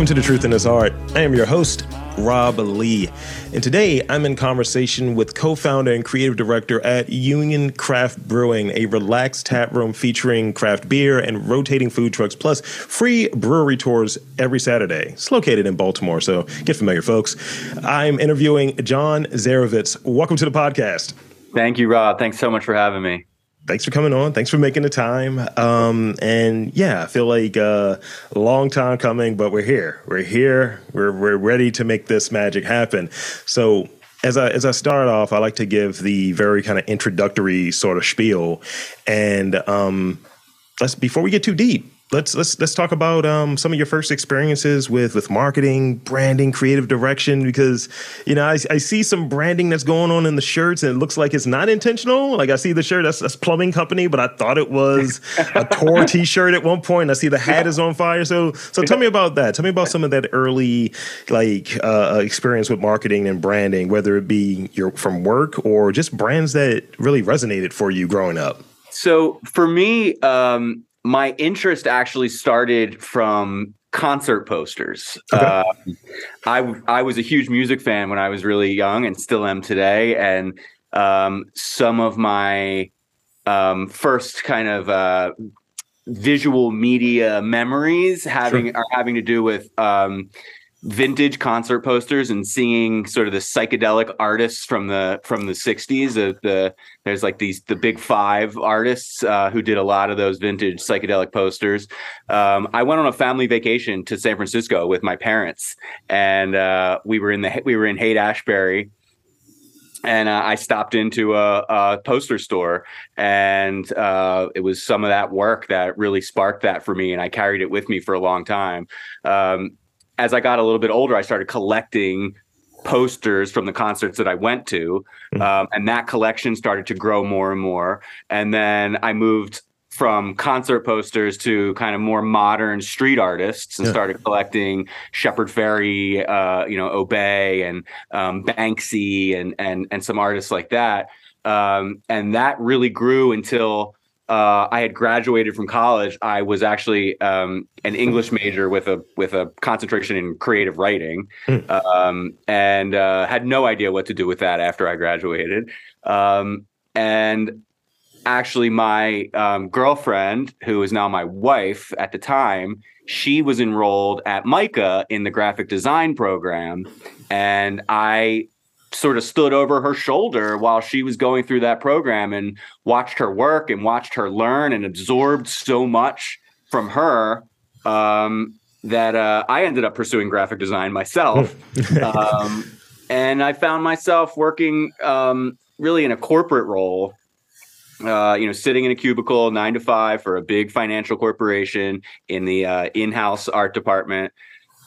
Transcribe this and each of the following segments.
Welcome to The Truth in This Art. I am your host, Rob Lee. And today I'm in conversation with co founder and creative director at Union Craft Brewing, a relaxed tap room featuring craft beer and rotating food trucks, plus free brewery tours every Saturday. It's located in Baltimore, so get familiar, folks. I'm interviewing Jon Zerivitz. Welcome to the podcast. Thank you, Rob. Thanks so much for having me thanks for coming on. Thanks for making the time. Um, and yeah, I feel like uh, a long time coming, but we're here. We're here. We're we're ready to make this magic happen. So as I as I start off, I like to give the very kind of introductory sort of spiel, and um, let's before we get too deep let's let's let's talk about um, some of your first experiences with with marketing, branding, creative direction. Because you know, I, I see some branding that's going on in the shirts, and it looks like it's not intentional. Like I see the shirt that's, that's plumbing company, but I thought it was a Tor T-shirt at one point. I see the hat is on fire. So so tell me about that. Tell me about some of that early like uh, experience with marketing and branding, whether it be your from work or just brands that really resonated for you growing up. So for me, um, my interest actually started from concert posters. Okay. Uh, I I was a huge music fan when I was really young, and still am today. And um, some of my um, first kind of uh, visual media memories having sure. are having to do with um, vintage concert posters and seeing sort of the psychedelic artists from the from the 60s the, the there's like these the big five artists uh, who did a lot of those vintage psychedelic posters um, i went on a family vacation to san francisco with my parents and uh, we were in the we were in haight ashbury and uh, I stopped into a, a poster store, and uh, it was some of that work that really sparked that for me, and I carried it with me for a long time. Um, as I got a little bit older, I started collecting posters from the concerts that I went to. Hmm. Um, and that collection started to grow more and more. And then I moved from concert posters to kind of more modern street artists and yeah. started collecting Shepard Fairey, uh, you know, Obey and um, Banksy and and and some artists like that. Um, and that really grew until uh, I had graduated from college, I was actually um, an English major with a with a concentration in creative writing, mm. um, and uh, had no idea what to do with that after I graduated. Um, and actually, my um, girlfriend, who is now my wife at the time, she was enrolled at MICA in the graphic design program, and I sort of stood over her shoulder while she was going through that program and watched her work and watched her learn and absorbed so much from her um, that uh, I ended up pursuing graphic design myself. um, and I found myself working um, really in a corporate role. Uh, you know, sitting in a cubicle nine to five for a big financial corporation in the uh, in-house art department,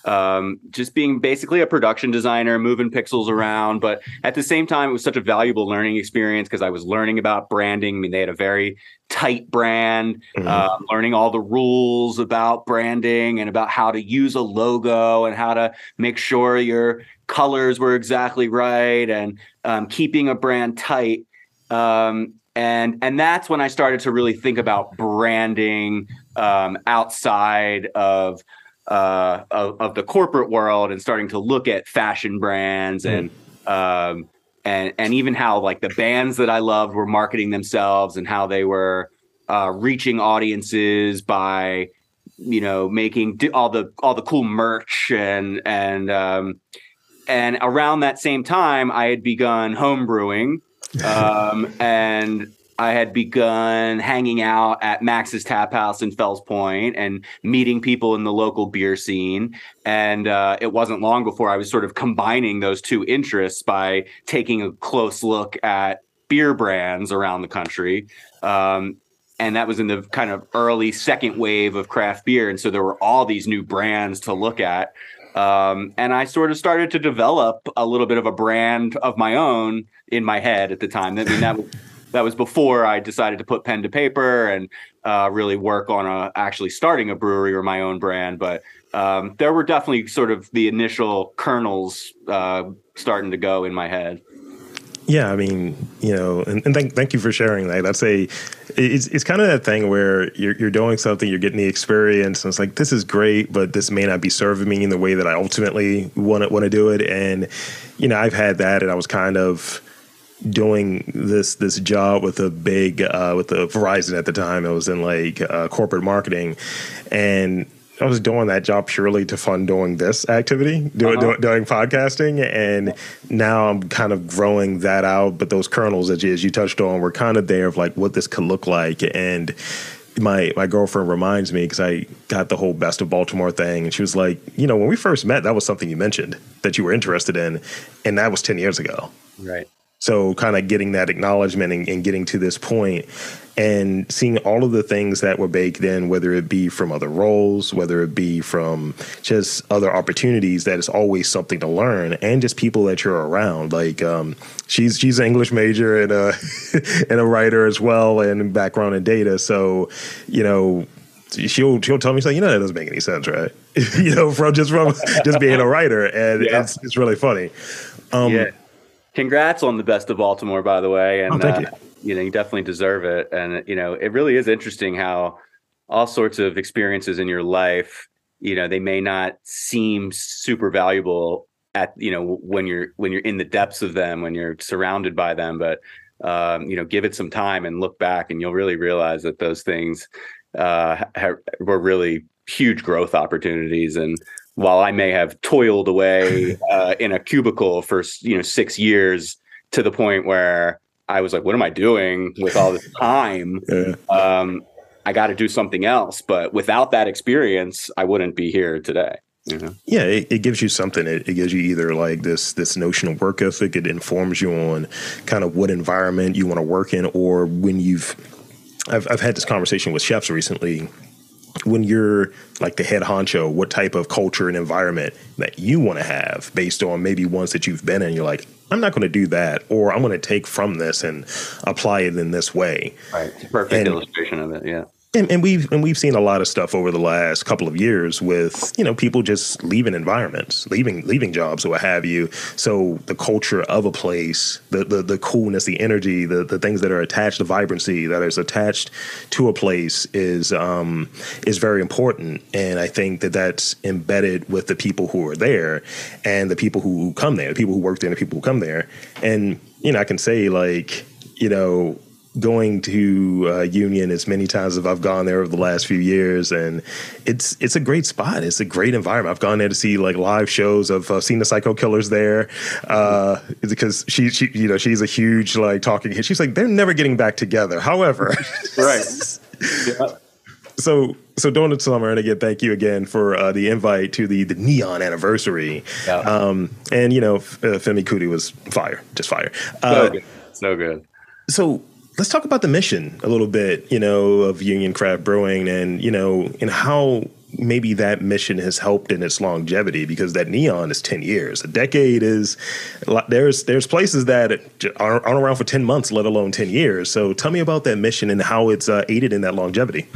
um, just being basically a production designer, moving pixels around. But at the same time, it was such a valuable learning experience because I was learning about branding. I mean, they had a very tight brand, mm-hmm. uh, learning all the rules about branding and about how to use a logo and how to make sure your colors were exactly right and um, keeping a brand tight. Um, and and that's when I started to really think about branding um, outside of uh, of, of, the corporate world and starting to look at fashion brands and um, and and even how like the bands that I loved were marketing themselves and how they were uh, reaching audiences by you know making all the all the cool merch and and um, and around that same time I had begun homebrewing um, and I had begun hanging out at Max's Tap House in Fells Point and meeting people in the local beer scene. And uh, it wasn't long before I was sort of combining those two interests by taking a close look at beer brands around the country. Um, and that was in the kind of early second wave of craft beer. And so there were all these new brands to look at. Um, and I sort of started to develop a little bit of a brand of my own in my head at the time. I mean, that was that was before I decided to put pen to paper and uh, really work on a, actually starting a brewery or my own brand. But um, there were definitely sort of the initial kernels uh, starting to go in my head. Yeah, I mean, you know, and, and thank thank you for sharing that. That's a it's it's kind of that thing where you're you're doing something, you're getting the experience, and it's like this is great, but this may not be serving me in the way that I ultimately want to want to do it. And you know, I've had that, and I was kind of doing this this job with a big uh, with the Verizon at the time. It was in like uh, corporate marketing, and I was doing that job purely to fund doing this activity, doing uh-huh. doing podcasting, and now I'm kind of growing that out. But those kernels, that you, as you touched on, were kind of there of like what this could look like, and my my girlfriend reminds me because I got the whole best of Baltimore thing, and she was like, you know, when we first met, that was something you mentioned that you were interested in, and that was ten years ago. Right. So kind of getting that acknowledgement and, and, getting to this point and seeing all of the things that were baked in, whether it be from other roles, whether it be from just other opportunities, that is always something to learn, and just people that you're around. Like um, she's she's an English major and a and a writer as well, and background in data. So you know she'll she'll tell me something. You know that doesn't make any sense, right? you know, from just from just being a writer, and yeah. it's it's really funny. Um, yeah congrats on the best of Baltimore, by the way. And oh, uh, you. you know, you definitely deserve it. And you know, it really is interesting how all sorts of experiences in your life, you know, they may not seem super valuable at you know when you're when you're in the depths of them, when you're surrounded by them, but um, you know, give it some time and look back, and you'll really realize that those things uh, ha- were really huge growth opportunities and while I may have toiled away uh, in a cubicle for you know six years to the point where I was like, "What am I doing with all this time?" Yeah. Um, I got to do something else. But without that experience, I wouldn't be here today. Yeah, it, it, gives you something. It, it, gives you either like this this notion of work ethic. It informs you on kind of what environment you want to work in, or when you've. I've I've had this conversation with chefs recently when you're like the head honcho, what type of culture and environment that you want to have based on maybe ones that you've been in. You're like, I'm not going to do that, or I'm going to take from this and apply it in this way. Right. Perfect and, illustration of it. Yeah and, and, we've and we've seen a lot of stuff over the last couple of years with you know people just leaving environments, leaving leaving jobs or what have you. So the culture of a place, the the, the coolness, the energy, the the things that are attached, the vibrancy that is attached to a place is um, is very important. And I think that that's embedded with the people who are there and the people who come there, the people who work there, and the people who come there. And you know, I can say like you know going to uh, Union as many times as I've gone there over the last few years, and it's it's a great spot. It's a great environment. I've gone there to see like live shows. I've uh, seen the Psycho Killers there uh, because she she you know she's a huge like talking. She's like they're never getting back together. However, right. yeah. So so Donut Summer, and again, thank you again for uh, the invite to the the Union anniversary. Yeah. Um, and you know, uh, Femi Kuti was fire, just fire. Uh, so good. So good. So let's talk about the mission a little bit, you know, of Union Craft Brewing and, you know, and how maybe that mission has helped in its longevity because that Union is 10 years. A decade is there's there's places that aren't, aren't around for 10 months, let alone 10 years. So tell me about that mission and how it's uh, aided in that longevity.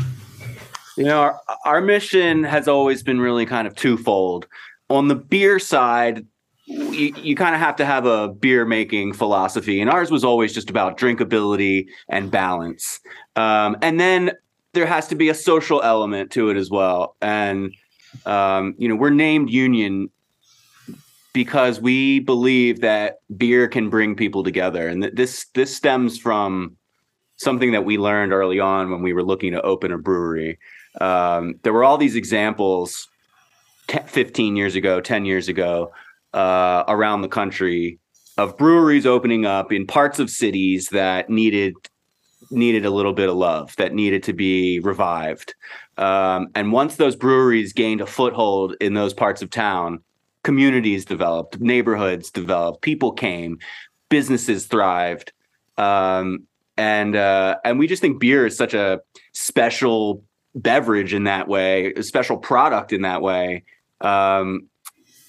You know, our, our mission has always been really kind of twofold. On the beer side, you, you kind of have to have a beer making philosophy, and ours was always just about drinkability and balance. Um, and then there has to be a social element to it as well. And um, you know, we're named Union because we believe that beer can bring people together, and this this stems from something that we learned early on when we were looking to open a brewery. Um, there were all these examples 15 years ago, 10 years ago uh, around the country of breweries opening up in parts of cities that needed needed a little bit of love, that needed to be revived. Um, and once those breweries gained a foothold in those parts of town, communities developed, neighborhoods developed, people came, businesses thrived. Um, and uh, and we just think beer is such a special beverage in that way, a special product in that way. Um,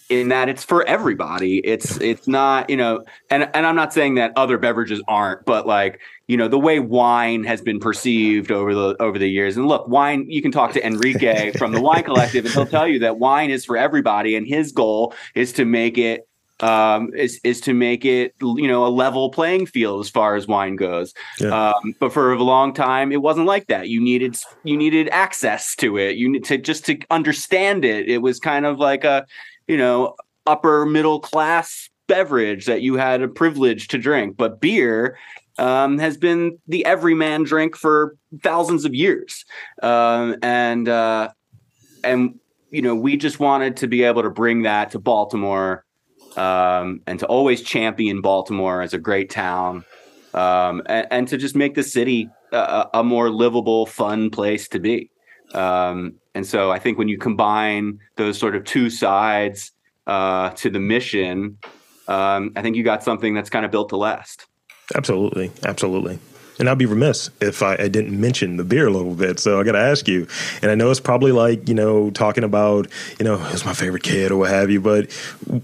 in that it's for everybody. It's it's not, you know, and and I'm not saying that other beverages aren't, but like, you know, the way wine has been perceived over the over the years. And look, wine, you can talk to Enrique from the Wine Collective and he'll tell you that wine is for everybody and his goal is to make it um, is is to make it you know a level playing field as far as wine goes. Yeah. Um, but for a long time, it wasn't like that. You needed you needed access to it. You need to just to understand it. It was kind of like a you know upper middle class beverage that you had a privilege to drink. But beer um, has been the everyman drink for thousands of years, um, and uh, and you know we just wanted to be able to bring that to Baltimore um, and to always champion Baltimore as a great town, um, and, and, to just make the city a, a more livable, fun place to be. Um, and so I think when you combine those sort of two sides uh, to the mission, um, I think you got something that's kind of built to last. Absolutely, absolutely. And I'd be remiss if I, I, didn't mention the beer a little bit. So I got to ask you, and I know it's probably like, you know, talking about, you know, who's my favorite kid or what have you, but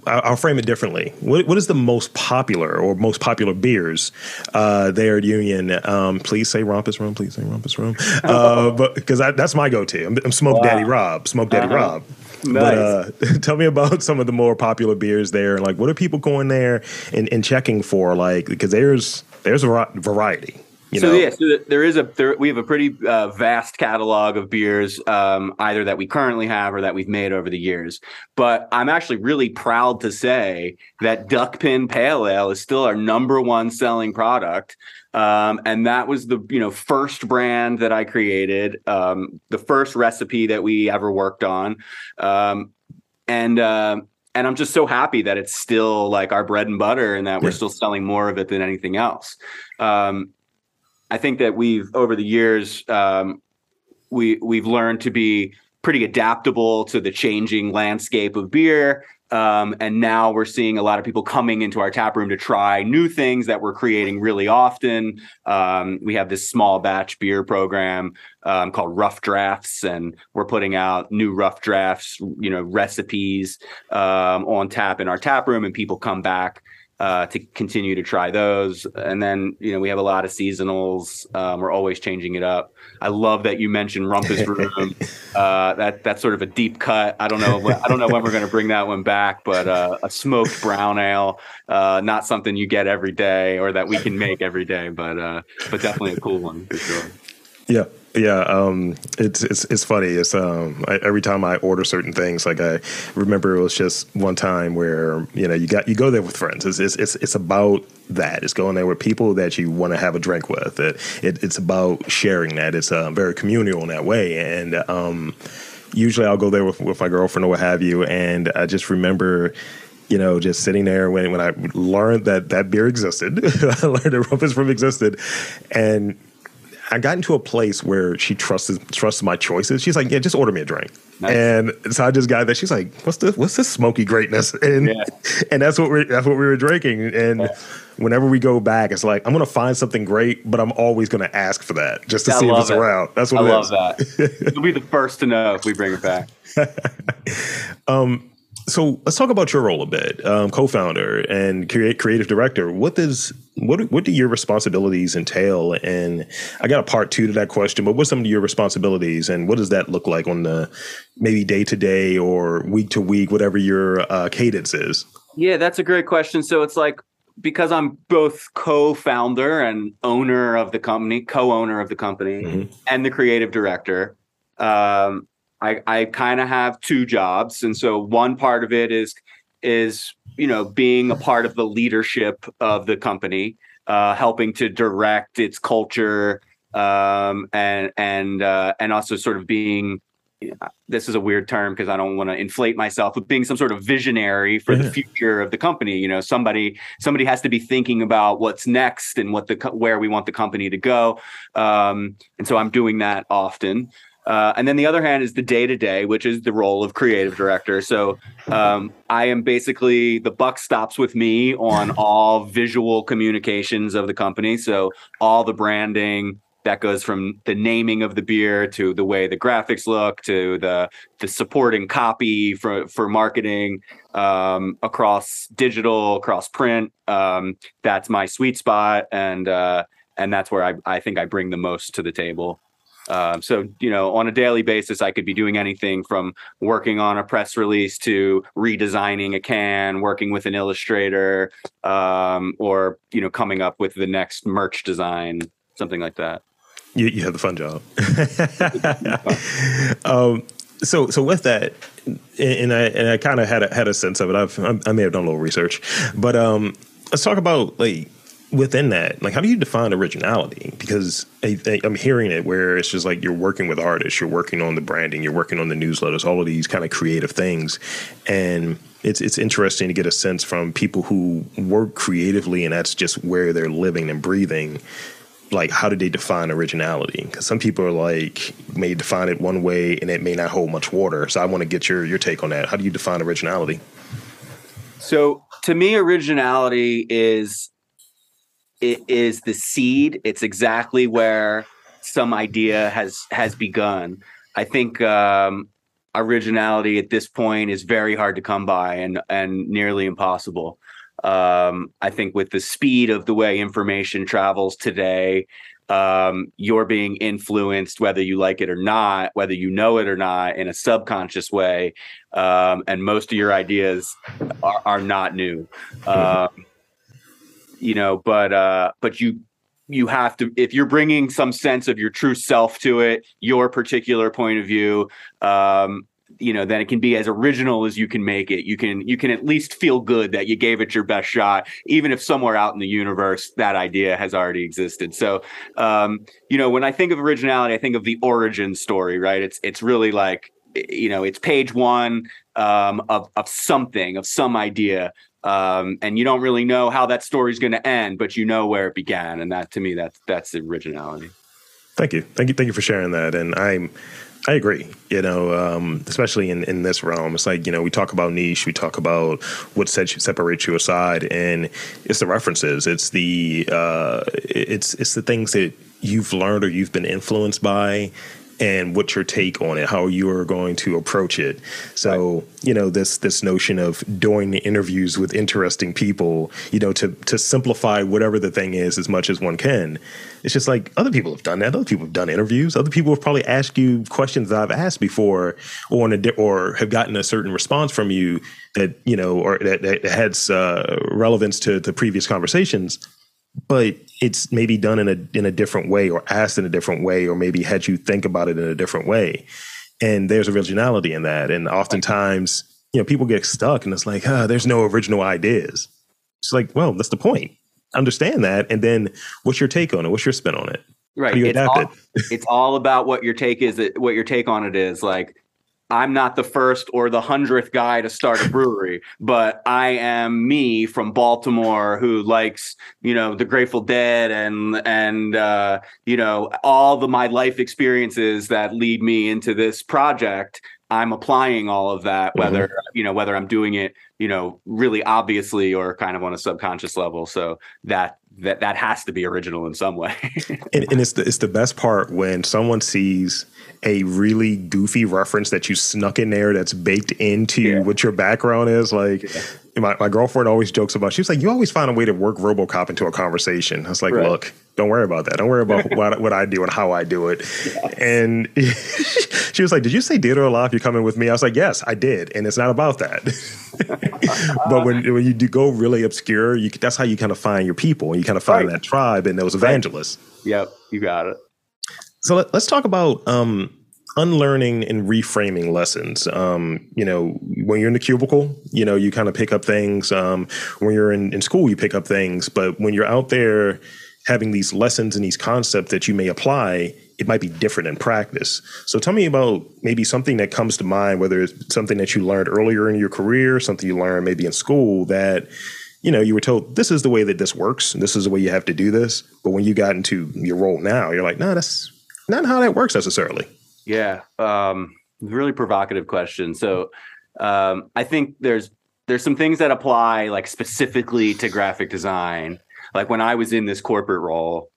I'll frame it differently. What, what is the most popular or most popular beers uh, there at Union? Um, please say Rumpus Room. Please say Rumpus Room. Uh, but because that's my go to. I'm, I'm Smoke wow. Daddy Rob. Smoke Daddy uh-huh. Rob. Nice. But uh, tell me about some of the more popular beers there. Like, what are people going there and, and checking for? Like, because there's there's a variety. You so know? yeah, so there is a there, we have a pretty uh, vast catalog of beers, um, either that we currently have or that we've made over the years. But I'm actually really proud to say that Duckpin Pale Ale is still our number one selling product, um, and that was the you know first brand that I created, um, the first recipe that we ever worked on, um, and. Uh, and I'm just so happy that it's still like our bread and butter and that we're still selling more of it than anything else. Um, I think that we've over the years um, we we've learned to be pretty adaptable to the changing landscape of beer. Um, and now we're seeing a lot of people coming into our tap room to try new things that we're creating really often. Um, we have this small batch beer program um, called Rough Drafts, and we're putting out new rough drafts, you know, recipes um, on tap in our tap room, and people come back uh, to continue to try those. And then, you know, we have a lot of seasonals. Um, we're always changing it up. I love that you mentioned Rumpus Room. uh, that that's sort of a deep cut. I don't know. I don't know when we're going to bring that one back, but uh, a smoked brown ale, uh, not something you get every day or that we can make every day, but uh, but definitely a cool one for sure. Yeah, yeah, um, it's it's it's funny. It's um, I, every time I order certain things, like I remember it was just one time where you know you got you go there with friends. It's it's it's, it's about that. It's going there with people that you want to have a drink with. It, it it's about sharing that. It's uh, very communal in that way, and um, usually I'll go there with with my girlfriend or what have you, and I just remember you know, just sitting there when when I learned that that beer existed, I learned that Rumpus Room existed, and I got into a place where she trusted trusts my choices. She's like, "Yeah, just order me a drink." Nice. And so I just got that. She's like, "What's this? What's this smoky greatness?" And yeah. and that's what we that's what we were drinking. And yeah. whenever we go back, it's like I'm gonna find something great, but I'm always gonna ask for that just to see if it's it. around. That's what I love that. You'll be the first to know if we bring it back. um, so let's talk about your role a bit, um, co-founder and create, creative director. What does what what do your responsibilities entail? And I got a part two to that question, but what's some of your responsibilities, and what does that look like on the maybe day to day or week to week, whatever your uh, cadence is? Yeah, that's a great question. So it's like because I'm both co-founder and owner of the company, co-owner of the company, mm-hmm. and the creative director. Um, I, I kind of have two jobs, and so one part of it is is you know being a part of the leadership of the company, uh, helping to direct its culture, um, and and uh, and also sort of being this is a weird term because I don't want to inflate myself, but being some sort of visionary for yeah. the future of the company. You know, somebody somebody has to be thinking about what's next and what the where we want the company to go. Um, and so I'm doing that often. Uh, and then the other hand is the day to day, which is the role of creative director. So um, I am basically the buck stops with me on all visual communications of the company. So all the branding that goes from the naming of the beer to the way the graphics look to the the supporting copy for for marketing um, across digital, across print. Um, that's my sweet spot, and uh, and that's where I, I think I bring the most to the table. Um, so, you know, on a daily basis, I could be doing anything from working on a press release to redesigning a can, working with an illustrator, um, or, you know, coming up with the next merch design, something like that. You, you have the fun job. um, so, so with that, and I and I kind of had a, had a sense of it. I've I may have done a little research, but um, let's talk about like within that, like how do you define originality? Because I, am hearing it where it's just like you're working with artists, you're working on the branding, you're working on the newsletters, all of these kind of creative things, and it's it's interesting to get a sense from people who work creatively and that's just where they're living and breathing. Like, how do they define originality? Because some people are like may define it one way and it may not hold much water. So I want to get your your take on that. How do you define originality? So to me, originality is it is the seed. It's exactly where some idea has has begun. I think um, originality at this point is very hard to come by and and nearly impossible. Um, I think with the speed of the way information travels today, um, you're being influenced whether you like it or not, whether you know it or not, in a subconscious way. Um, and most of your ideas are, are not new. You know, but uh, but you you have to if you're bringing some sense of your true self to it, your particular point of view. Um, you know then it can be as original as you can make it you can you can at least feel good that you gave it your best shot even if somewhere out in the universe that idea has already existed so um you know when i think of originality i think of the origin story right it's it's really like you know it's page one um, of of something of some idea um, and you don't really know how that story is going to end, but you know where it began, and that to me that's that's the originality. Thank you, thank you, thank you for sharing that. And I'm I agree. You know, um, especially in, in this realm, it's like you know we talk about niche, we talk about what sets you, separates you aside, and it's the references, it's the uh, it's it's the things that you've learned or you've been influenced by, and what's your take on it, how you are going to approach it. So, right. you know, this this notion of doing interviews with interesting people, you know, to to simplify whatever the thing is as much as one can. It's just like other people have done that. Other people have done interviews. Other people have probably asked you questions that I've asked before, or a, or have gotten a certain response from you that you know, or that, that has uh, relevance to the previous conversations but it's maybe done in a in a different way or asked in a different way or maybe had you think about it in a different way. And there's originality in that. And oftentimes you know people get stuck and it's like ah, there's no original ideas. It's like well that's the point. Understand that and then what's your take on it? What's your spin on it? Right. it's all, it? it's all about what your take is what your take on it is. Like I'm not the first or the hundredth guy to start a brewery, but I am me from Baltimore who likes, you know, the Grateful Dead and and uh, you know all the my life experiences that lead me into this project. I'm applying all of that, mm-hmm. whether mm-hmm. you know whether I'm doing it, you know, really obviously or kind of on a subconscious level. So that that that has to be original in some way. and, and it's the it's the best part when someone sees a really goofy reference that you snuck in there that's baked into yeah. what your background is. Like yeah. my, my girlfriend always jokes about, she was like, you always find a way to work Robocop into a conversation. I was like, right. look, don't worry about that. Don't worry about what, what I do and how I do it. And she was like, did you say dead or alive? You're coming with me? I was like, yes, I did. And it's not about that. but when, when you do go really obscure, you, that's how you kind of find your people and you kind of find right. that tribe and those evangelists. Yep. You got it. So let, us talk about um, unlearning and reframing lessons. Um, you know, when you're in the cubicle, you know, you kind of pick up things. Um, when you're in, in school, you pick up things. But when you're out there having these lessons and these concepts that you may apply, it might be different in practice. So tell me about maybe something that comes to mind, whether it's something that you learned earlier in your career, something you learned maybe in school that you know, you were told this is the way that this works, and this is the way you have to do this. But when you got into your role now, you're like, no, that's not how that works necessarily. Yeah, um, really provocative question. So um, I think there's there's some things that apply like specifically to graphic design. Like when I was in this corporate role,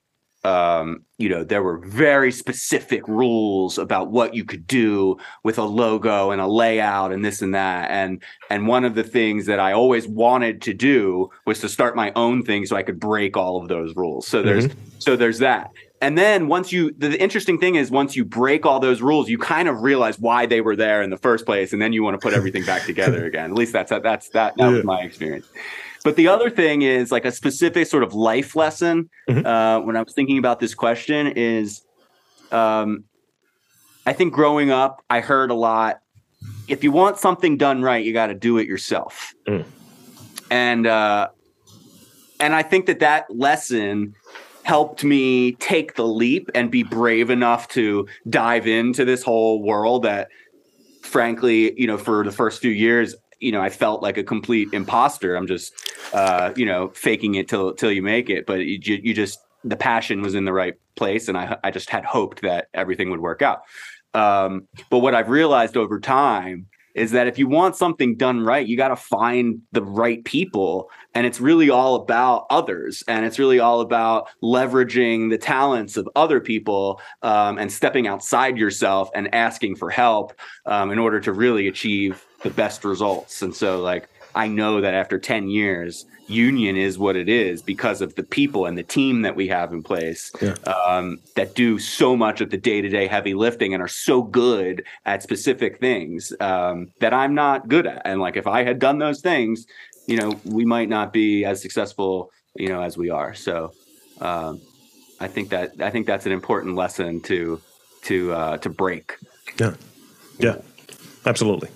um, you know, there were very specific rules about what you could do with a logo and a layout and this and that. And and one of the things that I always wanted to do was to start my own thing so I could break all of those rules. So there's mm-hmm. so there's that. And then once you the, the, interesting thing is once you break all those rules, you kind of realize why they were there in the first place, and then you want to put everything back together again. At least that's that's that that yeah. was my experience. But the other thing is like a specific sort of life lesson. Mm-hmm. Uh, when I was thinking about this question, is um, I think growing up, I heard a lot. If you want something done right, you got to do it yourself. Mm. And uh, and I think that that lesson helped me take the leap and be brave enough to dive into this whole world that frankly you know for the first few years you know, I felt like a complete imposter. I'm just, uh, you know, faking it till till you make it. But you, you just the passion was in the right place, and I I just had hoped that everything would work out. Um, but what I've realized over time is that if you want something done right, you got to find the right people. And it's really all about others. And it's really all about leveraging the talents of other people um, and stepping outside yourself and asking for help um, in order to really achieve the best results. And so, like, I know that after 10 years, union is what it is because of the people and the team that we have in place yeah. um, that do so much of the day to day heavy lifting and are so good at specific things um, that I'm not good at. And like, if I had done those things, you know, we might not be as successful, you know, as we are. So, um, I think that I think that's an important lesson to to uh, to break. Yeah, yeah, absolutely.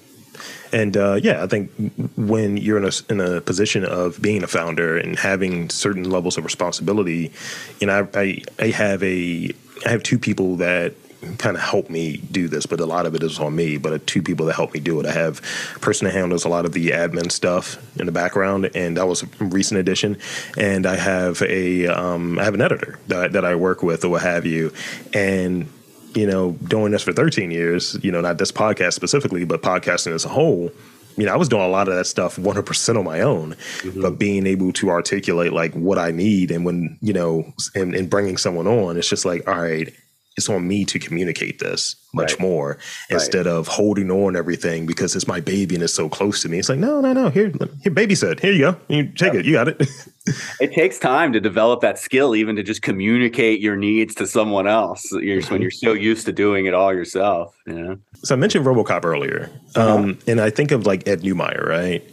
And uh, yeah, I think when you're in a in a position of being a founder and having certain levels of responsibility, you know, I I, I have a I have two people that kind of help me do this, but a lot of it is on me. But two people that help me do it. I have a person that handles a lot of the admin stuff in the background, and that was a recent addition. And I have a um, I have an editor that that I work with, or what have you, and you know, doing this for 13 years, you know, not this podcast specifically, but podcasting as a whole, you know, I was doing a lot of that stuff 100% on my own, mm-hmm. but being able to articulate like what I need and when, you know, and, and bringing someone on, it's just like, all right, it's on me to communicate this much right. more instead right. of holding on everything because it's my baby and it's so close to me. It's like, no, no, no. Here, here, baby said, here you go. You take it. You got it. it takes time to develop that skill, even to just communicate your needs to someone else. You're, mm-hmm. When you're so used to doing it all yourself. You know? So I mentioned RoboCop earlier, uh-huh. um, and I think of like Ed Neumeier, right?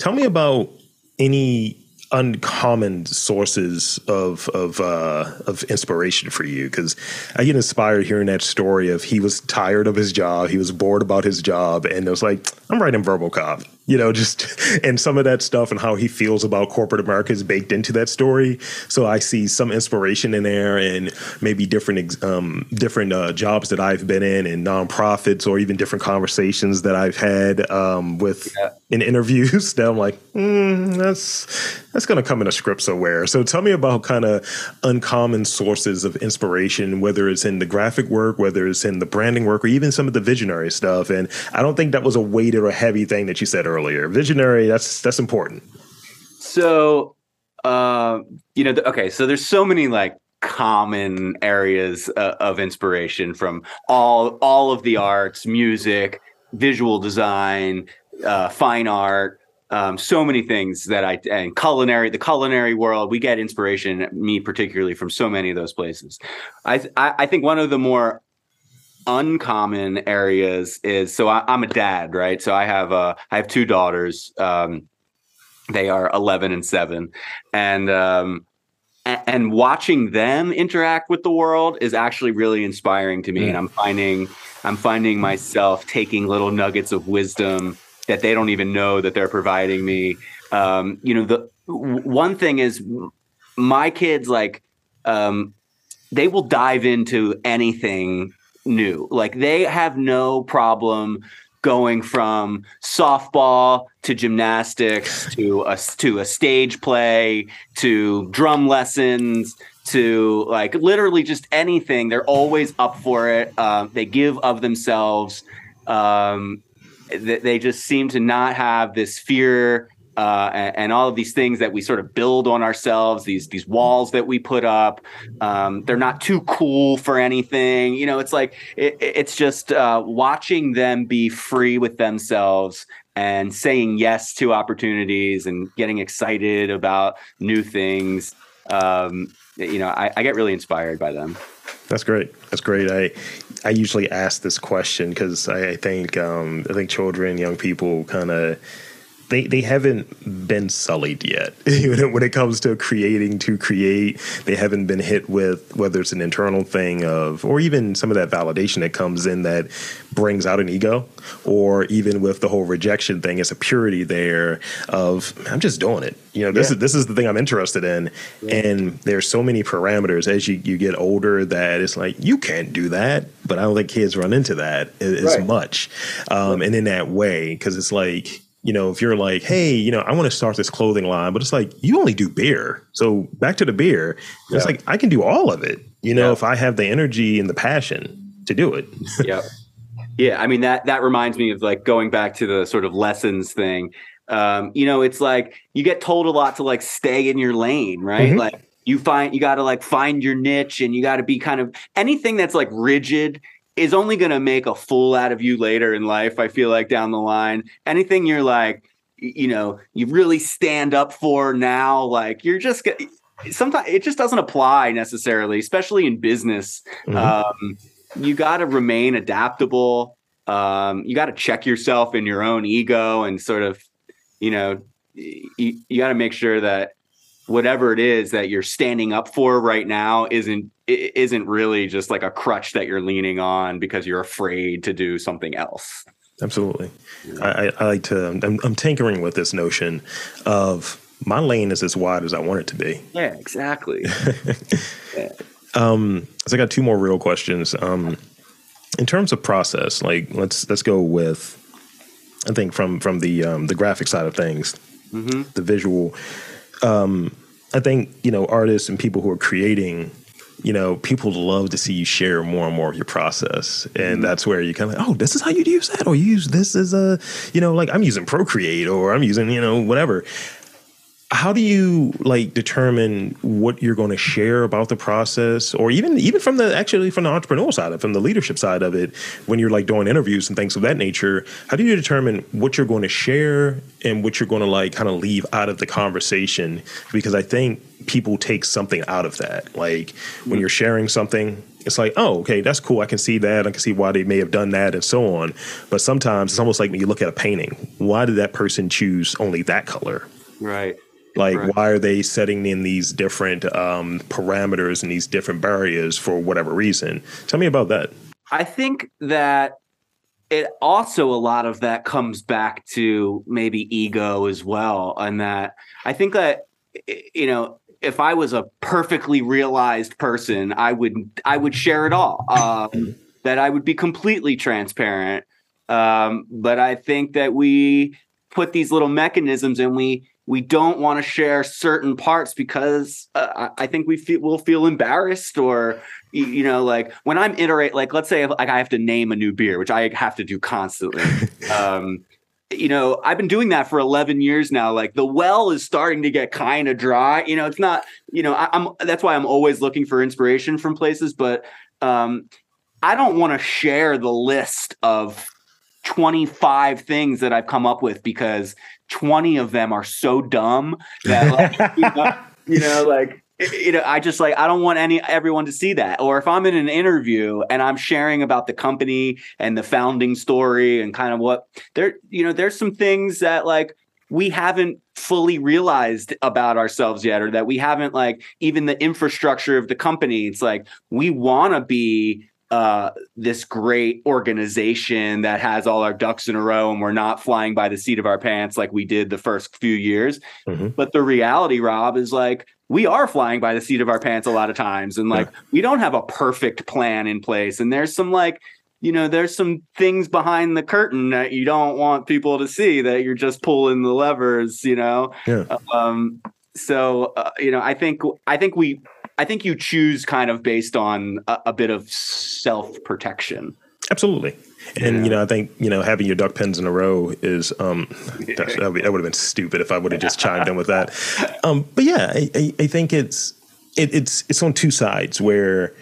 Tell me about any uncommon sources of of uh, of inspiration for you? Because I get inspired hearing that story of he was tired of his job, he was bored about his job, and it was like, I'm writing RoboCop you know, just and some of that stuff and how he feels about corporate America is baked into that story. So I see some inspiration in there, and maybe different um, different uh, jobs that I've been in, and nonprofits, or even different conversations that I've had um, with yeah. in interviews. That I'm like, mm, that's that's going to come in a script somewhere. So tell me about kind of uncommon sources of inspiration, whether it's in the graphic work, whether it's in the branding work, or even some of the visionary stuff. And I don't think that was a weighted or heavy thing that you said earlier earlier. Visionary, that's that's important. So, uh, you know, okay, so there's so many like common areas uh, of inspiration from all all of the arts, music, visual design, uh, fine art, um, so many things that I and culinary, the culinary world, we get inspiration, me particularly, from so many of those places. I I, I think one of the more uncommon areas is so I, am a dad, right? So I have uh, I have two daughters. Um, they are 11 and seven, and um, and watching them interact with the world is actually really inspiring to me. Mm. And I'm finding I'm finding myself taking little nuggets of wisdom that they don't even know that they're providing me. Um, you know, the one thing is my kids like um, they will dive into anything new. Like they have no problem going from softball to gymnastics to a to a stage play to drum lessons to like literally just anything. They're always up for it. Um, they give of themselves. Um, they, they just seem to not have this fear uh, and, all of these things that we sort of build on ourselves, these these walls that we put up. Um, they're not too cool for anything. You know, it's like it, it's just uh, watching them be free with themselves and saying yes to opportunities and getting excited about new things. Um, you know, I, I get really inspired by them. That's great. That's great. I I usually ask this question because I, I, think um, I think children, young people, kind of they they haven't been sullied yet when it comes to creating to create they haven't been hit with whether it's an internal thing of or even some of that validation that comes in that brings out an ego or even with the whole rejection thing it's a purity there of i'm just doing it you know this yeah. is this is the thing i'm interested in yeah. and there's so many parameters as you, you get older that it's like you can't do that but i don't think kids run into that as right. much um, right. and in that way because it's like you know, if you're like, hey, you know, I want to start this clothing line, but it's like you only do beer. So back to the beer. Yeah. It's like I can do all of it. You know, yeah. if I have the energy and the passion to do it. yeah. Yeah. I mean that that reminds me of like going back to the sort of lessons thing. Um, you know, it's like you get told a lot to like stay in your lane, right? Mm-hmm. Like you find you got to like find your niche and you got to be kind of anything that's like rigid is only going to make a fool out of you later in life. I feel like down the line, anything you're like, you know, you really stand up for now, like you're just sometimes it just doesn't apply necessarily, especially in business. Mm-hmm. Um, you got to remain adaptable. Um, you got to check yourself in your own ego and sort of, you know, you, you got to make sure that whatever it is that you're standing up for right now isn't isn't really just like a crutch that you're leaning on because you're afraid to do something else. Absolutely. I, I like to, I'm, I'm, tinkering with this notion of my lane is as wide as I want it to be. Yeah, exactly. yeah. Um, so I got two more real questions. Um, in terms of process, like let's, let's go with, I think from, from the, um, the graphic side of things, mm-hmm. the visual, um, I think you know artists and people who are creating you know, people love to see you share more and more of your process. And mm-hmm. that's where you kind of like, oh, this is how you use that. Or you use this as a, you know, like I'm using Procreate or I'm using, you know, whatever how do you like determine what you're going to share about the process? Or even even from the actually from the entrepreneurial side of from the leadership side of it when you're like doing interviews and things of that nature how do you determine what you're going to share and what you're going to like kind of leave out of the conversation? Because i think people take something out of that. Like when you're sharing something it's like oh okay that's cool. I can see that. I can see why they may have done that and so on. But sometimes it's almost like when you look at a painting why did that person choose only that color? Right like, right. why are they setting in these different um, parameters and these different barriers for whatever reason? Tell me about that. I think that it also a lot of that comes back to maybe ego as well, and that I think that you know if I was a perfectly realized person, I would I would share it all. Um, that I would be completely transparent. Um, but I think that we put these little mechanisms and we we don't want to share certain parts because uh, I think we feel we'll feel embarrassed or you know like when I'm iterate like let's say like I have to name a new beer which I have to do constantly. um, you know I've been doing that for 11 years now. Like the well is starting to get kind of dry. You know it's not you know I, am that's why I'm always looking for inspiration from places, but um, I don't want to share the list of 25 things that I've come up with because 20 of them are so dumb that like, you, know, you know like you know i just like i don't want any everyone to see that. Or if i'm in an interview and i'm sharing about the company and the founding story and kind of what there you know there's some things that like we haven't fully realized about ourselves yet or that we haven't like even the infrastructure of the company. It's like we want to be uh, this great organization that has all our ducks in a row and we're not flying by the seat of our pants like we did the first few years. Mm-hmm. But the reality, Rob, is like we are flying by the seat of our pants a lot of times. And like yeah. we don't have a perfect plan in place. And there's some like, you know, there's some things behind the curtain that you don't want people to see that you're just pulling the levers, you know? Yeah. Um, so, uh, you know, I think, I think we, I think you choose kind of based on a, a bit of self protection. Absolutely. And yeah. you know, I think you know having your duck pins in a row is um, that, that would have been stupid if I would have just chimed in with that. Um, but yeah, I, I, I think it's it, it's it's on two sides where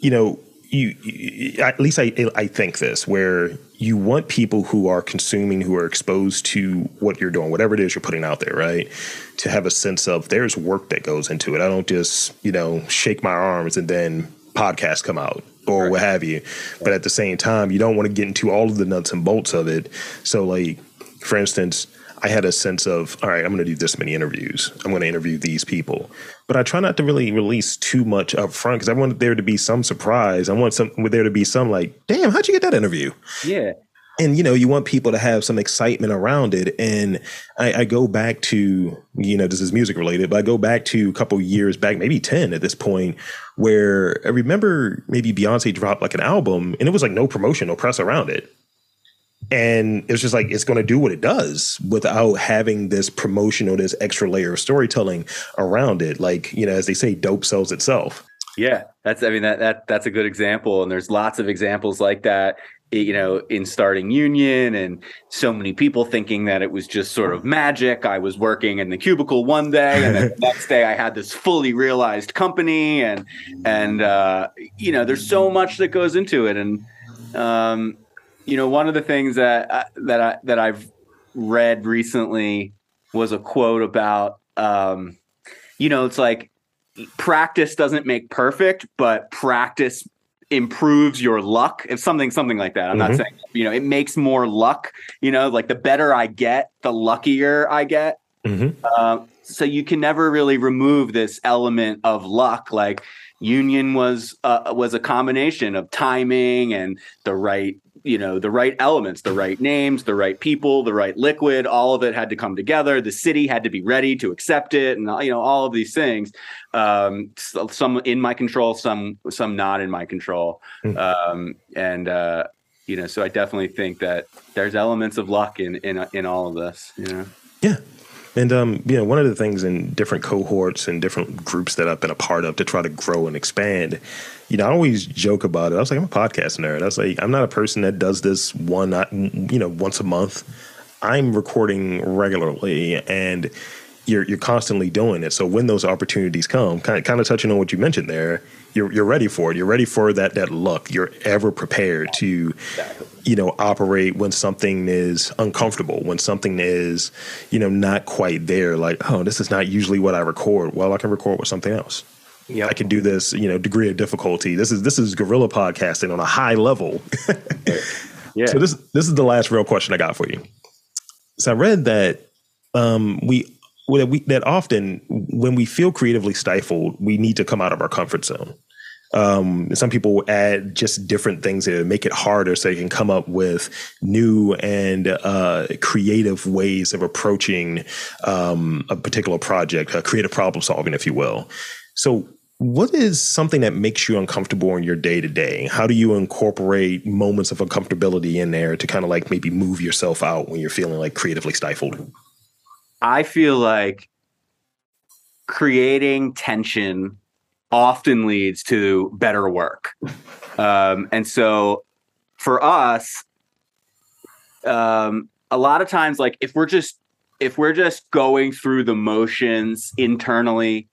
you know you, you, at least I I think this where you want people who are consuming who are exposed to what you're doing whatever it is you're putting out there right? To have a sense of there's work that goes into it. I don't just you know shake my arms and then podcasts come out or right. what have you. But at the same time you don't want to get into all of the nuts and bolts of it. So like for instance I had a sense of, all right, I'm going to do this many interviews. I'm going to interview these people. But I try not to really release too much up front because I want there to be some surprise. I want some there to be some like, damn, how'd you get that interview? Yeah. And you know, you want people to have some excitement around it. And I, I go back to, you know, this is music related, but I go back to a couple years back, maybe 10 at this point, where I remember maybe Beyonce dropped like an album and it was like no promotion, no press around it and it's just like it's going to do what it does without having this promotion or this extra layer of storytelling around it. Like you know as they say dope sells itself. Yeah that's i mean that that that's a good example. And there's lots of examples like that you know in starting union and so many people thinking that it was just sort of magic. I was working in the cubicle one day and the next day i had this fully realized company. And and uh you know there's so much that goes into it. And um you know, one of the things that I, that I that I've read recently was a quote about, um, you know, it's like practice doesn't make perfect, but practice improves your luck. If something something like that. I'm mm-hmm. not saying you know it makes more luck. You know, like the better I get, the luckier I get. Mm-hmm. Uh, so you can never really remove this element of luck. Like Union was uh, was a combination of timing and the right you know the right elements the right names the right people the right liquid all of it had to come together. The city had to be ready to accept it and you know all of these things. Um, some in my control some some not in my control. Mm. um, and uh, you know so i definitely think that there's elements of luck in in in all of this you know? Yeah. And um, you know, one of the things in different cohorts and different groups that I've been a part of to try to grow and expand you know, I always joke about it. I was like, I'm a podcast nerd. I was like, I'm not a person that does this one, uh, you know, once a month. I'm recording regularly, and you're you're constantly doing it. So when those opportunities come, kind of kind of touching on what you mentioned there, you're you're ready for it. You're ready for that that luck. You're ever prepared to, you know, operate when something is uncomfortable, when something is, you know, not quite there. Like, oh, this is not usually what I record. Well, I can record with something else. Yep. I can do this, you know, degree of difficulty. This is this is guerrilla podcasting on a high level. yeah. So this this is the last real question I got for you. So I read that um, we that we that often when we feel creatively stifled, we need to come out of our comfort zone. Um, some people add just different things to make it harder so they can come up with new and uh, creative ways of approaching um, a particular project, a creative problem solving, if you will. So, what is something that makes you uncomfortable in your day to day? How do you incorporate moments of uncomfortability in there to kind of like maybe move yourself out when you're feeling like creatively stifled? I feel like creating tension often leads to better work. Um, and so for us, um, a lot of times, like if we're just if we're just going through the motions internally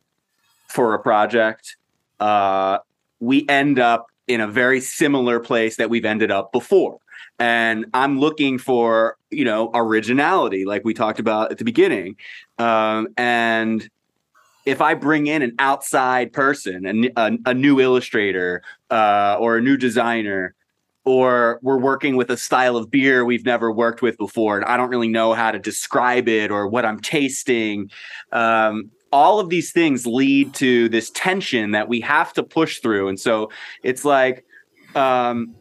for a project, uh, we end up in a very similar place that we've ended up before. And I'm looking for, you know, originality, like we talked about at the beginning. Um, and if I bring in an outside person, a, a, a new illustrator uh, or a new designer, or we're working with a style of beer we've never worked with before, and I don't really know how to describe it or what I'm tasting, um, all of these things lead to this tension that we have to push through and so it's like um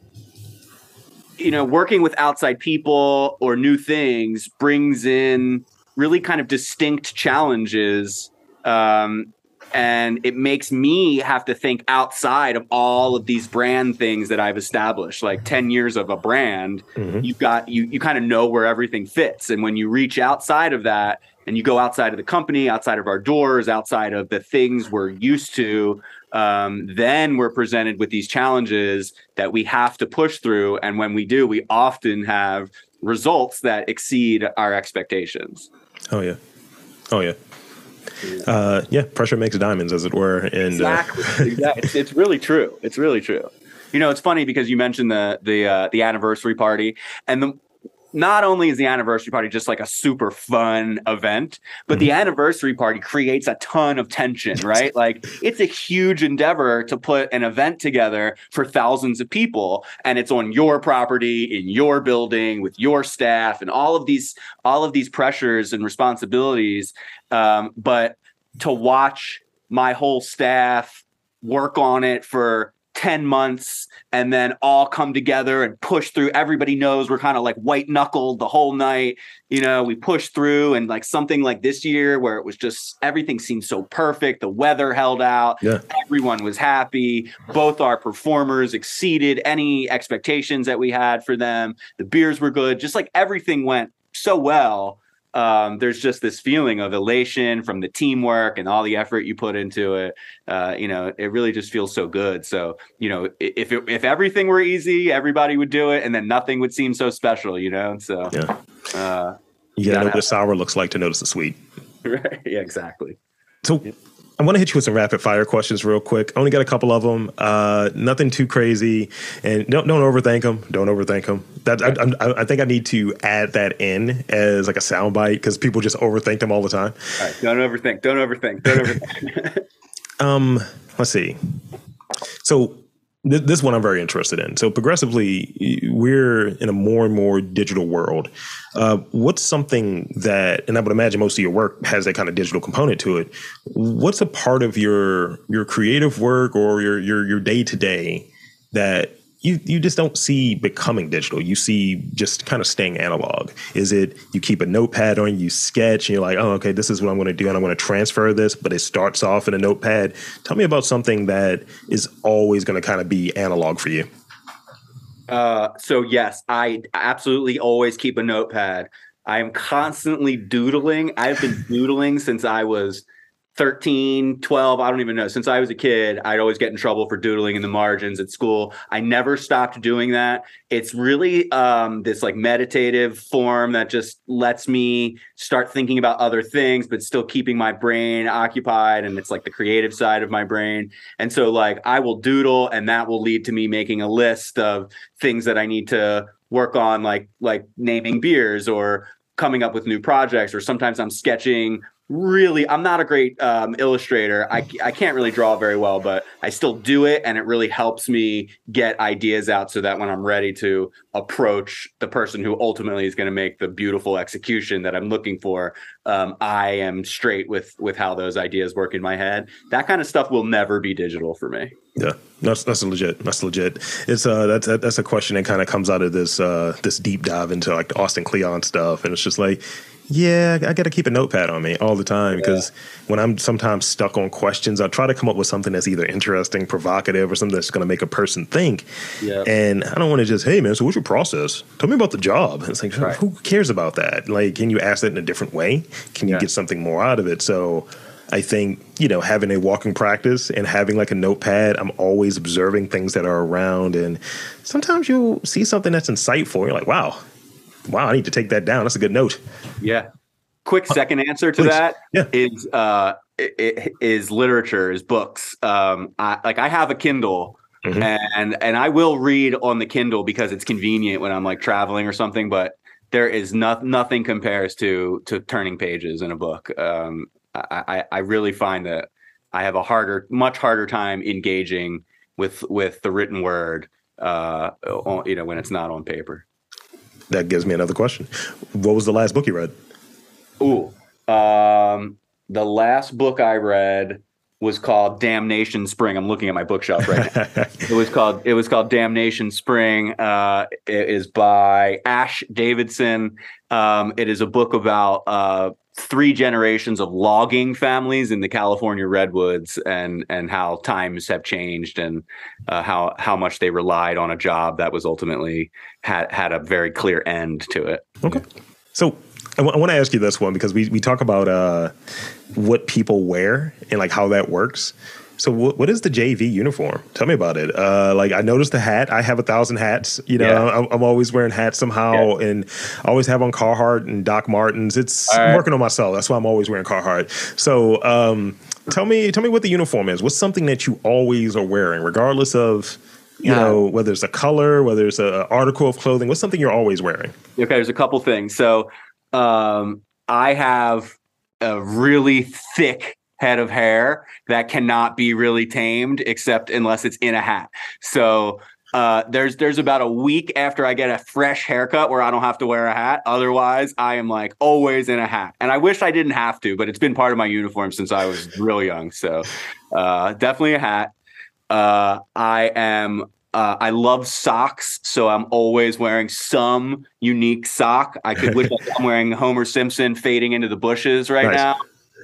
you know working with outside people or new things brings in really kind of distinct challenges um and it makes me have to think outside of all of these brand things that I've established. Like 10 years of a brand, mm-hmm. you've got you you kind of know where everything fits. And when you reach outside of that and you go outside of the company, outside of our doors, outside of the things we're used to, um, then we're presented with these challenges that we have to push through. And when we do, we often have results that exceed our expectations. Oh yeah. Oh yeah. Uh, yeah, pressure makes diamonds, as it were. And uh, exactly, uh, it's, it's really true. It's really true. You know, it's funny because you mentioned the the uh, the anniversary party, and the not only is the anniversary party just like a super fun event, but mm-hmm. the anniversary party creates a ton of tension, right? like it's a huge endeavor to put an event together for thousands of people and it's on your property in your building with your staff and all of these all of these pressures and responsibilities um, but to watch my whole staff work on it for 10 months and then all come together and push through. Everybody knows we're kind of like white knuckled the whole night. You know, we push through and like something like this year where it was just everything seemed so perfect. The weather held out. Yeah. Everyone was happy. Both our performers exceeded any expectations that we had for them. The beers were good. Just like everything went so well um, there's just this feeling of elation from the teamwork and all the effort you put into it. Uh, you know, it really just feels so good. So, you know, if it, if everything were easy, everybody would do it, and then nothing would seem so special. You know, so yeah, uh, you gotta know what the sour looks like to notice the sweet. right? Yeah, exactly. So. Yeah. I want to hit you with some rapid fire questions real quick. I only got a couple of them. Uh, nothing too crazy, and don't don't overthink them. Don't overthink them. That I, I, I, think I need to add that in as like a soundbite because people just overthink them all the time. All right, don't overthink. Don't overthink. Don't overthink. um, let's see. So th- this one I'm very interested in. So progressively, we're in a more and more digital world. Uh, what's something that, and I would imagine most of your work has that kind of digital component to it. What's a part of your your creative work or your your your day to day that you you just don't see becoming digital. You see just kind of staying analog. Is it you keep a notepad on, you sketch, and you're like, oh, okay, this is what I'm going to do, and I'm going to transfer this, but it starts off in a notepad. Tell me about something that is always going to kind of be analog for you. Uh, so yes, I absolutely always keep a notepad. I am constantly doodling. I've been doodling since I was 13, 12, I don't even know. Since I was a kid, I'd always get in trouble for doodling in the margins at school. I never stopped doing that. It's really um, this like meditative form that just lets me start thinking about other things, but still keeping my brain occupied. And it's like the creative side of my brain. And so, like, I will doodle, and that will lead to me making a list of things that I need to work on, like like naming beers or coming up with new projects or sometimes i'm sketching really i'm not a great um, illustrator. I, I can't really draw very well but i still do it and it really helps me get ideas out so that when i'm ready to approach the person who ultimately is going to make the beautiful execution that i'm looking for um, i am straight with with how those ideas work in my head. That kind of stuff will never be digital for me. Yeah that's that's legit that's legit. It's uh that's that's a question that kind of comes out of this uh this deep dive into like austin kleon stuff and it's just like yeah, I got to keep a notepad on me all the time because yeah. when I'm sometimes stuck on questions, I try to come up with something that's either interesting, provocative, or something that's going to make a person think. Yeah. And I don't want to just, hey man, so what's your process? Tell me about the job. It's like, right. who cares about that? Like, can you ask that in a different way? Can you yeah. get something more out of it? So I think, you know, having a walking practice and having like a notepad, I'm always observing things that are around. And sometimes you'll see something that's insightful. You're like, wow, wow, I need to take that down. That's a good note. Yeah. Quick second answer to Please. that yeah. is uh, is literature, is books. Um, I, like I have a Kindle. Mm-hmm. And and I will read on the Kindle because it's convenient when I'm like traveling or something. But there is no, nothing compares to to turning pages in a book. Um, I, I really find that I have a harder, much harder time engaging with with the written word. Uh, you know, when it's not on paper that gives me another question. What was the last book you read? Ooh, um, the last book I read was called Damnation Spring. I'm looking at my bookshelf right now. it was called it was called Damnation Spring. Uh, it is by Ash Davidson. Um, it is a book about uh, three generations of logging families in the California redwoods, and and how times have changed, and uh, how how much they relied on a job that was ultimately had had a very clear end to it. Okay, so I, w- I want to ask you this one because we we talk about uh, what people wear and like how that works. So what, what is the JV uniform? Tell me about it. Uh, like I noticed the hat. I have a thousand hats. You know, Yeah. I'm, I'm always wearing hats somehow, and I always have on Carhartt and Doc Martens. It's right. working on myself. That's why I'm always wearing Carhartt. So um, tell me, tell me what the uniform is. What's something that you always are wearing, regardless of you Yeah. know whether it's a color, whether it's an article of clothing. What's something you're always wearing? Okay, there's a couple things. So um, I have a really thick head of hair that cannot be really tamed except unless it's in a hat. So uh, there's there's about a week after I get a fresh haircut where I don't have to wear a hat. Otherwise, I am like always in a hat. And I wish I didn't have to, but it's been part of my uniform since I was real young. So uh, definitely a hat. Uh, I am uh, I love socks, so I'm always wearing some unique sock. I could wish I'm wearing Homer Simpson fading into the bushes right Nice. now.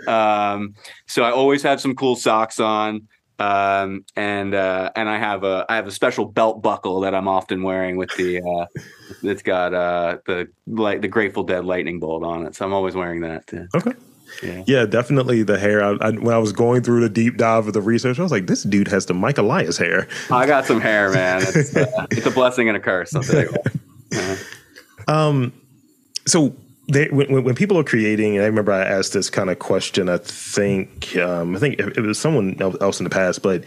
Um, so I always have some cool socks on, um, and uh, and I have a I have a special belt buckle that I'm often wearing with the uh, that's got uh, the like the Grateful Dead lightning bolt on it. So I'm always wearing that. Too. Okay. Yeah. Yeah, definitely the hair. I, I, when I was going through the deep dive of the research, I was like, this dude has the Mike Elias hair. I got some hair, man. It's, uh, it's a blessing and a curse. I'll tell you what. Uh, Um, so they, when, when- people are creating, and I remember I asked this kind of question. I think um, I think it, was someone else in the past, but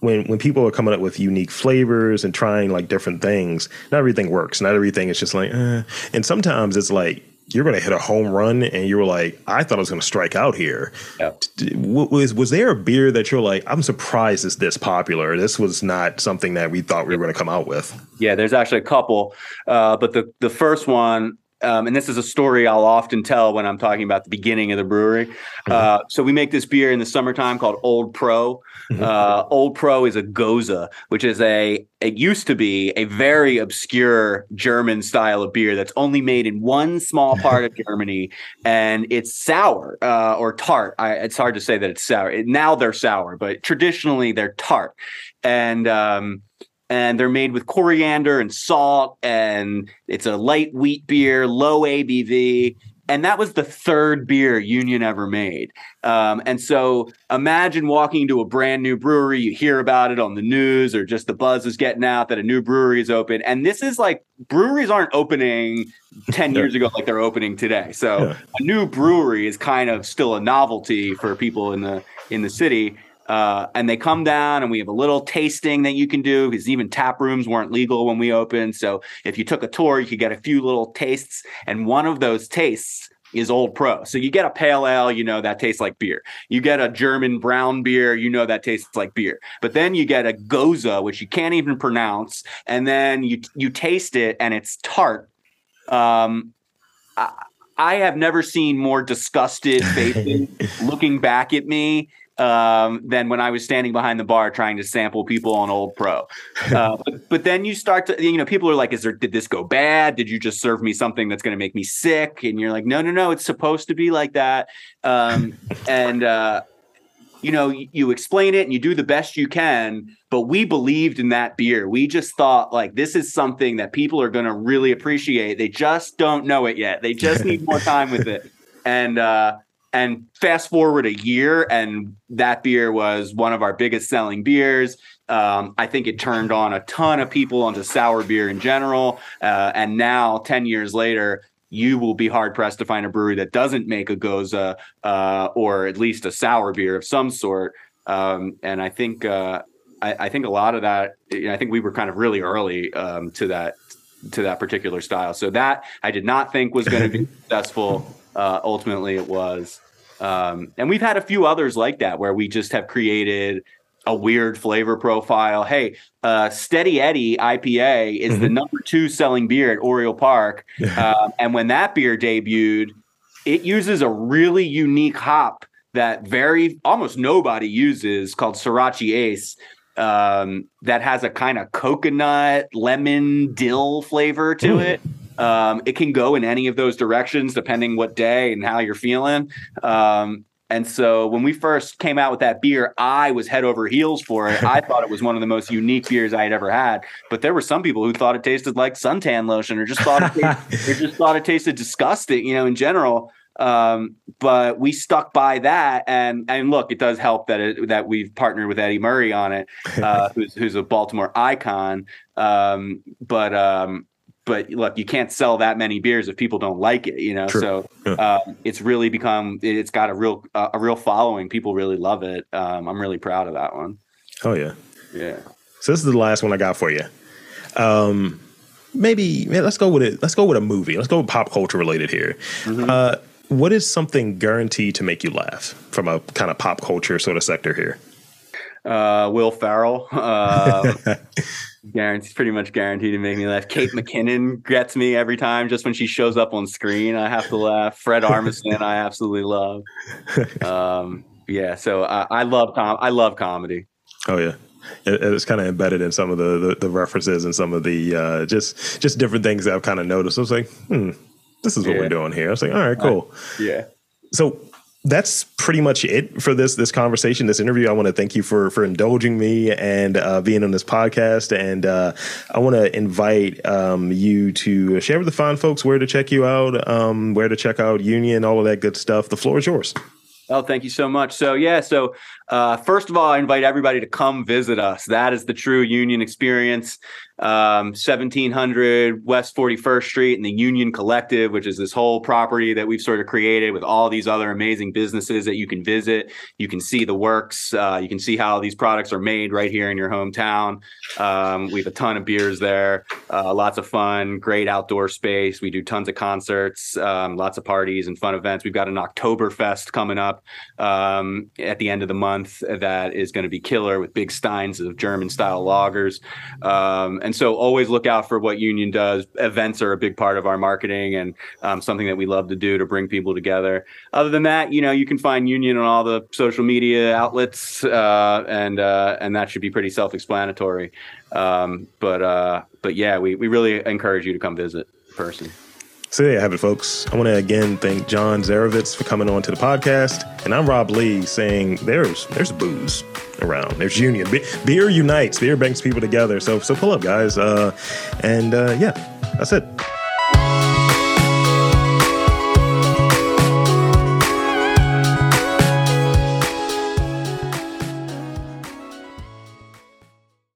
when when people are coming up with unique flavors and trying like different things, not everything works. Not everything is just like, eh. and sometimes it's like. You're going to hit a home run, and you were like, "I thought I was going to strike out here." Yeah. Was was there a beer that you're like, "I'm surprised it's this popular"? This was not something that we thought we were going to come out with. Yeah, there's actually a couple, uh, but the the first one, um, and this is a story I'll often tell when I'm talking about the beginning of the brewery. Uh, so we make this beer in the summertime called Old Pro. Uh, Old Pro is a gose, which is a it used to be a very obscure German style of beer that's only made in one small part of Germany, and it's sour uh, or tart. I, it's hard to say that it's sour. It- now they're sour, but traditionally they're tart, and um, and they're made with coriander and salt and it's a light wheat beer low abv and that was the third beer union ever made. Um, and so imagine walking into a brand new brewery you hear about it on the news or just the buzz is getting out that a new brewery is open. And this is like breweries aren't opening 10 years ago like they're opening today. So Yeah. a new brewery is kind of still a novelty for people in the in the city uh, and they come down and we have a little tasting that you can do because even tap rooms weren't legal when we opened. So if you took a tour, you could get a few little tastes, and one of those tastes is Old Pro. So you get a pale ale, you know that tastes like beer. You get a German brown beer, you know that tastes like beer. But then you get a Gose, which you can't even pronounce, and then you you taste it and it's tart. Um, I, I have never seen more disgusted faces looking back at me um, than when I was standing behind the bar trying to sample people on Old Pro. Uh, but, but then you start to, you know, people are like, "Is there? Did this go bad? Did you just serve me something that's going to make me sick?" And you're like, "No, no, no. It's supposed to be like that." Um, and uh, you know, you, you explain it and you do the best you can. But we believed in that beer. We just thought like this is something that people are going to really appreciate. They just don't know it yet. They just need more time with it. And uh, and fast forward a year, and that beer was one of our biggest selling beers. Um, I think it turned on a ton of people onto sour beer in general. Uh, and now, 10 years later, you will be hard pressed to find a brewery that doesn't make a Gose uh, or at least a sour beer of some sort. Um, and I think uh, I, I think a lot of that. You know, I think we were kind of really early um, to that to that particular style. So that I did not think was going to be successful. Uh, ultimately, it was. Um, and we've had a few others like that where we just have created a weird flavor profile. Hey, uh, Steady Eddie IPA is the number two selling beer at Oriole Park. Um, and when that beer debuted, it uses a really unique hop that very almost nobody uses called Sorachi Ace. Um, that has a kind of coconut, lemon, dill flavor to Mm. it. Um, it can go in any of those directions depending what day and how you're feeling. Um, and so when we first came out with that beer, I was head over heels for it. I thought it was one of the most unique beers I had ever had. But there were some people who thought it tasted like suntan lotion, or just thought it tasted, just thought it tasted disgusting. You know, in general. Um, but we stuck by that, and and look, it does help that it, that we've partnered with Eddie Murray on it, uh, who's who's a Baltimore icon. Um, but um, but look, you can't sell that many beers if people don't like it, you know. True. So um, it's really become it's got a real uh, a real following. People really love it. Um, I'm really proud of that one. Oh yeah, yeah. So this is the last one I got for you. Um, maybe let's go with it. Let's go with a movie. Let's go with pop culture related here. Mm-hmm. Uh, what is something guaranteed to make you laugh from a kind of pop culture sort of sector here? Uh, Will Ferrell. Guaranteed, pretty much guaranteed to make me laugh. Kate McKinnon gets me every time. Just when she shows up on screen, I have to laugh. Fred Armisen, I absolutely love. Um, yeah, so I, I love com- I love comedy. Oh yeah. It, it's kind of embedded in some of the, the, the references and some of the uh, just just different things that I've kind of noticed. I was like, hmm, this is what yeah. we're doing here. I was like, all right, cool. Uh, yeah. So that's pretty much it for this this conversation, this interview. I want to thank you for for indulging me and uh, being on this podcast, and uh, I want to invite um, you to share with the fine folks where to check you out, um, where to check out Union, all of that good stuff. The floor is yours. Oh, thank you so much. So, yeah, so uh, first of all, I invite everybody to come visit us. That is the true Union experience um, 1700 West 41st Street and the Union Collective, which is this whole property that we've sort of created with all these other amazing businesses that you can visit. You can see the works. Uh, you can see how these products are made right here in your hometown. Um, we have a ton of beers there, uh, lots of fun, great outdoor space. We do tons of concerts, um, lots of parties and fun events. We've got an Oktoberfest coming up um, at the end of the month that is going to be killer with big steins of German style lagers. Um, and so always look out for what Union does. Events are a big part of our marketing and um, something that we love to do to bring people together. Other than that, you know, you can find Union on all the social media outlets, uh, and uh, and that should be pretty self-explanatory. Um, but uh, but yeah, we we really encourage you to come visit person. So there you have it, folks. I want to again thank Jon Zerivitz for coming on to the podcast, and I'm Rob Lee saying there's there's booze around. There's union. Be- beer unites. Beer brings people together. So so pull up, guys. Uh, and uh, yeah, that's it.